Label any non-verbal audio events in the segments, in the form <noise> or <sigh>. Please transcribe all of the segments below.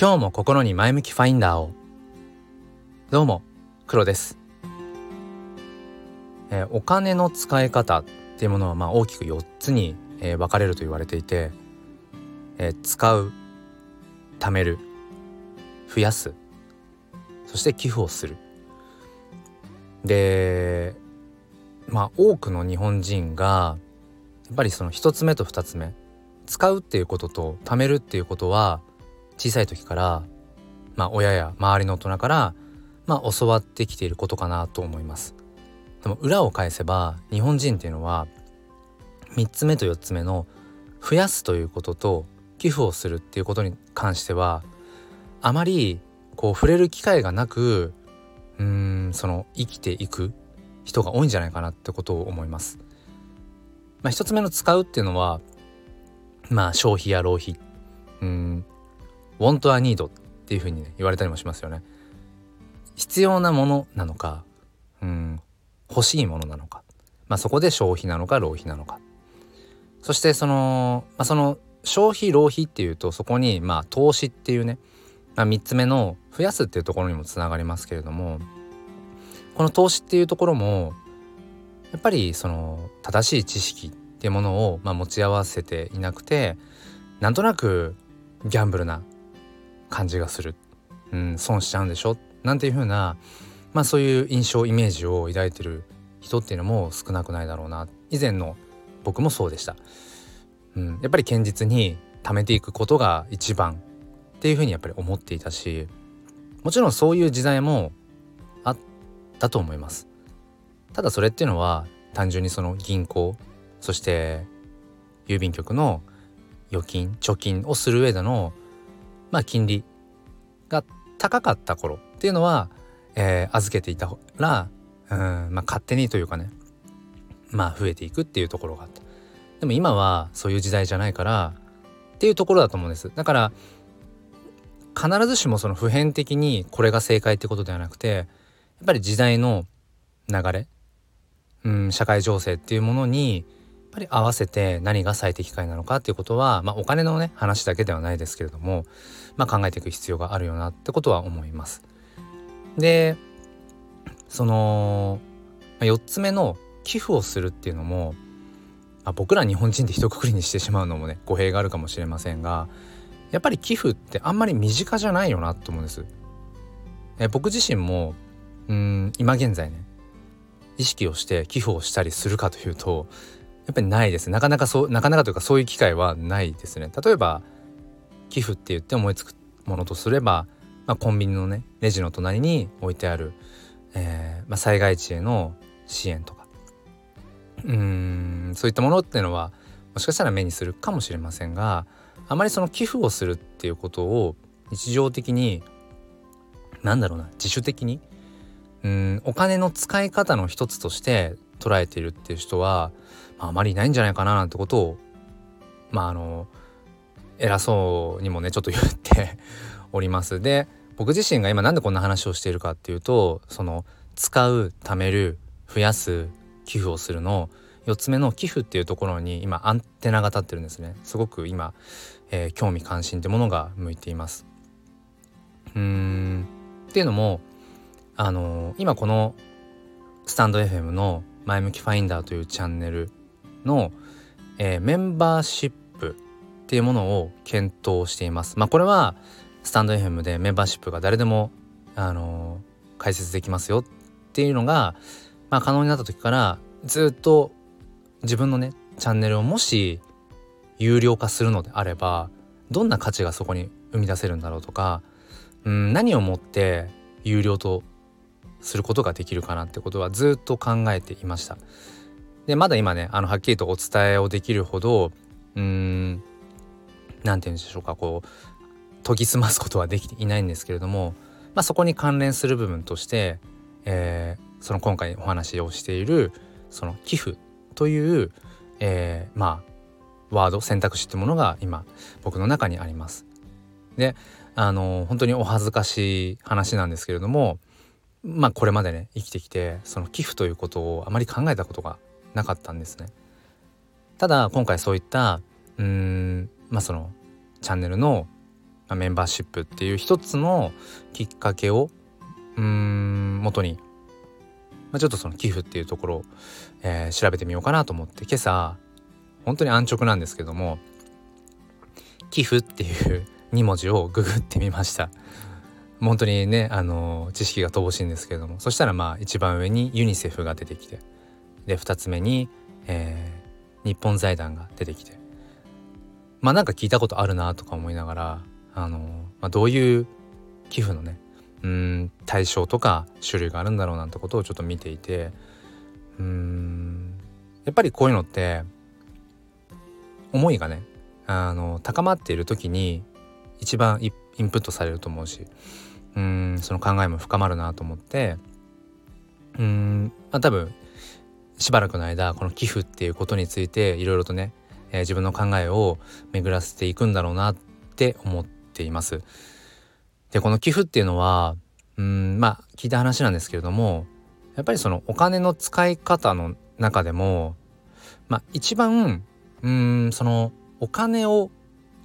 今日も心に前向きファインダーを。どうも黒です、えー、お金の使い方っていうものはまあ大きく4つに、えー、分かれると言われていて、えー、使う貯める増やすそして寄付をする。でまあ多くの日本人がやっぱりその1つ目と2つ目使うっていうことと貯めるっていうことは小さい時からまあ親や周りの大人からまあ教わってきていることかなと思います。でも裏を返せば日本人っていうのは3つ目と4つ目の増やすということと寄付をするっていうことに関してはあまりこう触れる機会がなくうーんその生きていく人が多いんじゃないかなってことを思います。まあ、一つ目の使うっていうのはまあ消費や浪費。うん。Want or need っていうふうにね言われたりもしますよね。必要なものなのかうん欲しいものなのか、まあ、そこで消費なのか浪費なのかそしてその,、まあ、その消費浪費っていうとそこにまあ投資っていうね、まあ、3つ目の増やすっていうところにもつながりますけれどもこの投資っていうところもやっぱりその正しい知識っていうものをまあ持ち合わせていなくてなんとなくギャンブルな感じがする、うん、損しちゃうんでしょ？なんていう風なまあそういう印象イメージを抱いてる人っていうのも少なくないだろうな。以前の僕もそうでした、うん、やっぱり堅実に貯めていくことが一番っていう風にやっぱり思っていたしもちろんそういう時代もあったと思います。ただそれっていうのは単純にその銀行そして郵便局の預金貯金をする上でのまあ金利が高かった頃っていうのは、えー、預けていたらうん、まあ、勝手にというかねまあ増えていくっていうところがあった。でも今はそういう時代じゃないからっていうところだと思うんです。だから必ずしもその普遍的にこれが正解ってことではなくてやっぱり時代の流れ、うん、社会情勢っていうものにぱり合わせて何が最適解なのかっていうことは、まあ、お金のね話だけではないですけれども、まあ、考えていく必要があるよなってことは思います。でその、4つ目の寄付をするっていうのも、まあ、僕ら日本人で一括りにしてしまうのもね語弊があるかもしれませんがやっぱり寄付ってあんまり身近じゃないよなと思うんです。え僕自身もうん今現在ね意識をして寄付をしたりするかというとやっぱりないです。なかなかそうなかなかというかそういう機会はないですね。例えば寄付って言って思いつくものとすれば、まあ、コンビニのねレジの隣に置いてある、えーまあ、災害地への支援とか。うんそういったものっていうのはもしかしたら目にするかもしれませんがあまりその寄付をするっていうことを日常的に何だろうな自主的にうんお金の使い方の一つとして捉えているっていう人はまあまりいないんじゃないかななんてことをまああの偉そうにもねちょっと言って <laughs> おります。で僕自身が今なんでこんな話をしているかっていうとその使う貯める増やす寄付をするの4つ目の寄付っていうところに今アンテナが立ってるんですね。すごく今、えー、興味関心ってものが向いています。うん。っていうのもあのー、今このスタンド FM の前向きファインダーというチャンネルの、えー、メンバーシップっていうものを検討しています。まあ、これはスタンド FM でメンバーシップが誰でも、あのー、解説できますよっていうのが、まあ、可能になった時からずっと自分のねチャンネルをもし有料化するのであればどんな価値がそこに生み出せるんだろうとかうん何をもって有料とすることができるかなってことはずっと考えていました。でまだ今ねあのはっきりとお伝えをできるほどうーん何て言うんでしょうかこう研ぎ澄ますことはできていないんですけれども、まあ、そこに関連する部分として、えー、その今回お話をしているその寄付という、えー、まあワード選択肢ってものが今僕の中にあります。であの本当にお恥ずかしい話なんですけれどもまあこれまでね生きてきてその寄付ということをあまり考えたことがなかったんですね。ただ今回そういったうーんまあそのチャンネルの、メンバーシップっていう一つのきっかけをうん元に、まあ、ちょっとその寄付っていうところを、えー、調べてみようかなと思って今朝本当に安直なんですけども寄付っていう2文字をググってみました本当にねあの知識が乏しいんですけれどもそしたらまあ一番上にユニセフが出てきてで2つ目に、えー、日本財団が出てきて。まあなんか聞いたことあるなとか思いながらあの、まあ、どういう寄付のねうん対象とか種類があるんだろうなんてことをちょっと見ていてうんやっぱりこういうのって思いがねあの高まっている時に一番インプットされると思うしうんその考えも深まるなと思ってうんまあ多分しばらくの間この寄付っていうことについていろいろとね、えー、自分の考えを巡らせていくんだろうなって思っています。でこの寄付っていうのはうんまあ聞いた話なんですけれどもやっぱりそのお金の使い方の中でもまあ一番うんそのお金を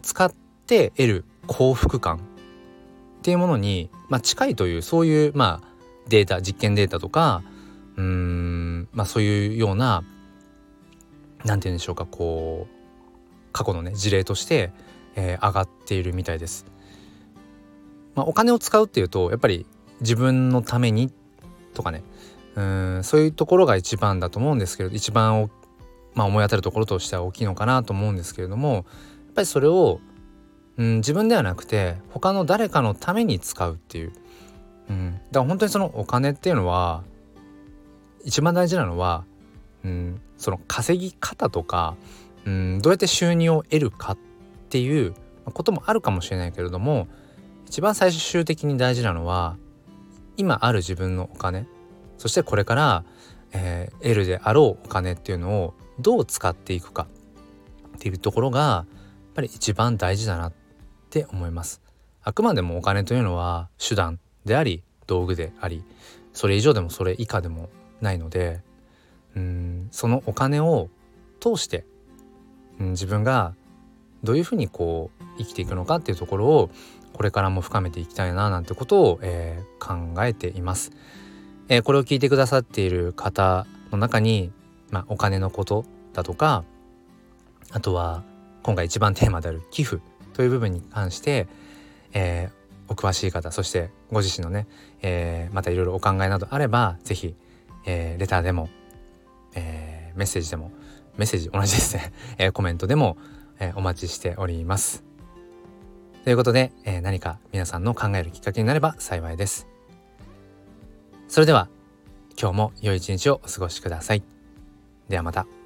使って得る幸福感っていうものに、まあ、近いというそういうまあデータ実験データとかうんまあそういうような何て言うんでしょうかこう過去のね事例として、えー、上がっているみたいです。まあ、お金を使うっていうとやっぱり自分のためにとかねうんそういうところが一番だと思うんですけど一番まあ、思い当たるところとしては大きいのかなと思うんですけれどもやっぱりそれを、うん、自分ではなくて他の誰かのために使うっていう、うん、だから本当にそのお金っていうのは一番大事なのは、うん、その稼ぎ方とか、うん、どうやって収入を得るかっていうこともあるかもしれないけれども一番最終的に大事なのは今ある自分のお金そしてこれから、えー、得るであろうお金っていうのをどう使っていくかっていうところがやっぱり一番大事だなっって思います。あくまでもお金というのは手段であり道具でありそれ以上でもそれ以下でもないのでうんそのお金を通して、うん、自分がどういうふうにこう生きていくのかっていうところをこれからも深めていきたいななんてことを、えー、考えています、えー、これを聞いてくださっている方の中に、まあ、お金のことだとかあとは今回一番テーマである寄付という部分に関して、えー、お詳しい方そしてご自身のね、えー、またいろいろお考えなどあれば是非えー、レターでも、えー、メッセージでもメッセージ同じですね、<laughs> えー、コメントでも、えー、お待ちしております。ということで、えー、何か皆さんの考えるきっかけになれば幸いです。それでは今日も良い一日をお過ごしください。ではまた。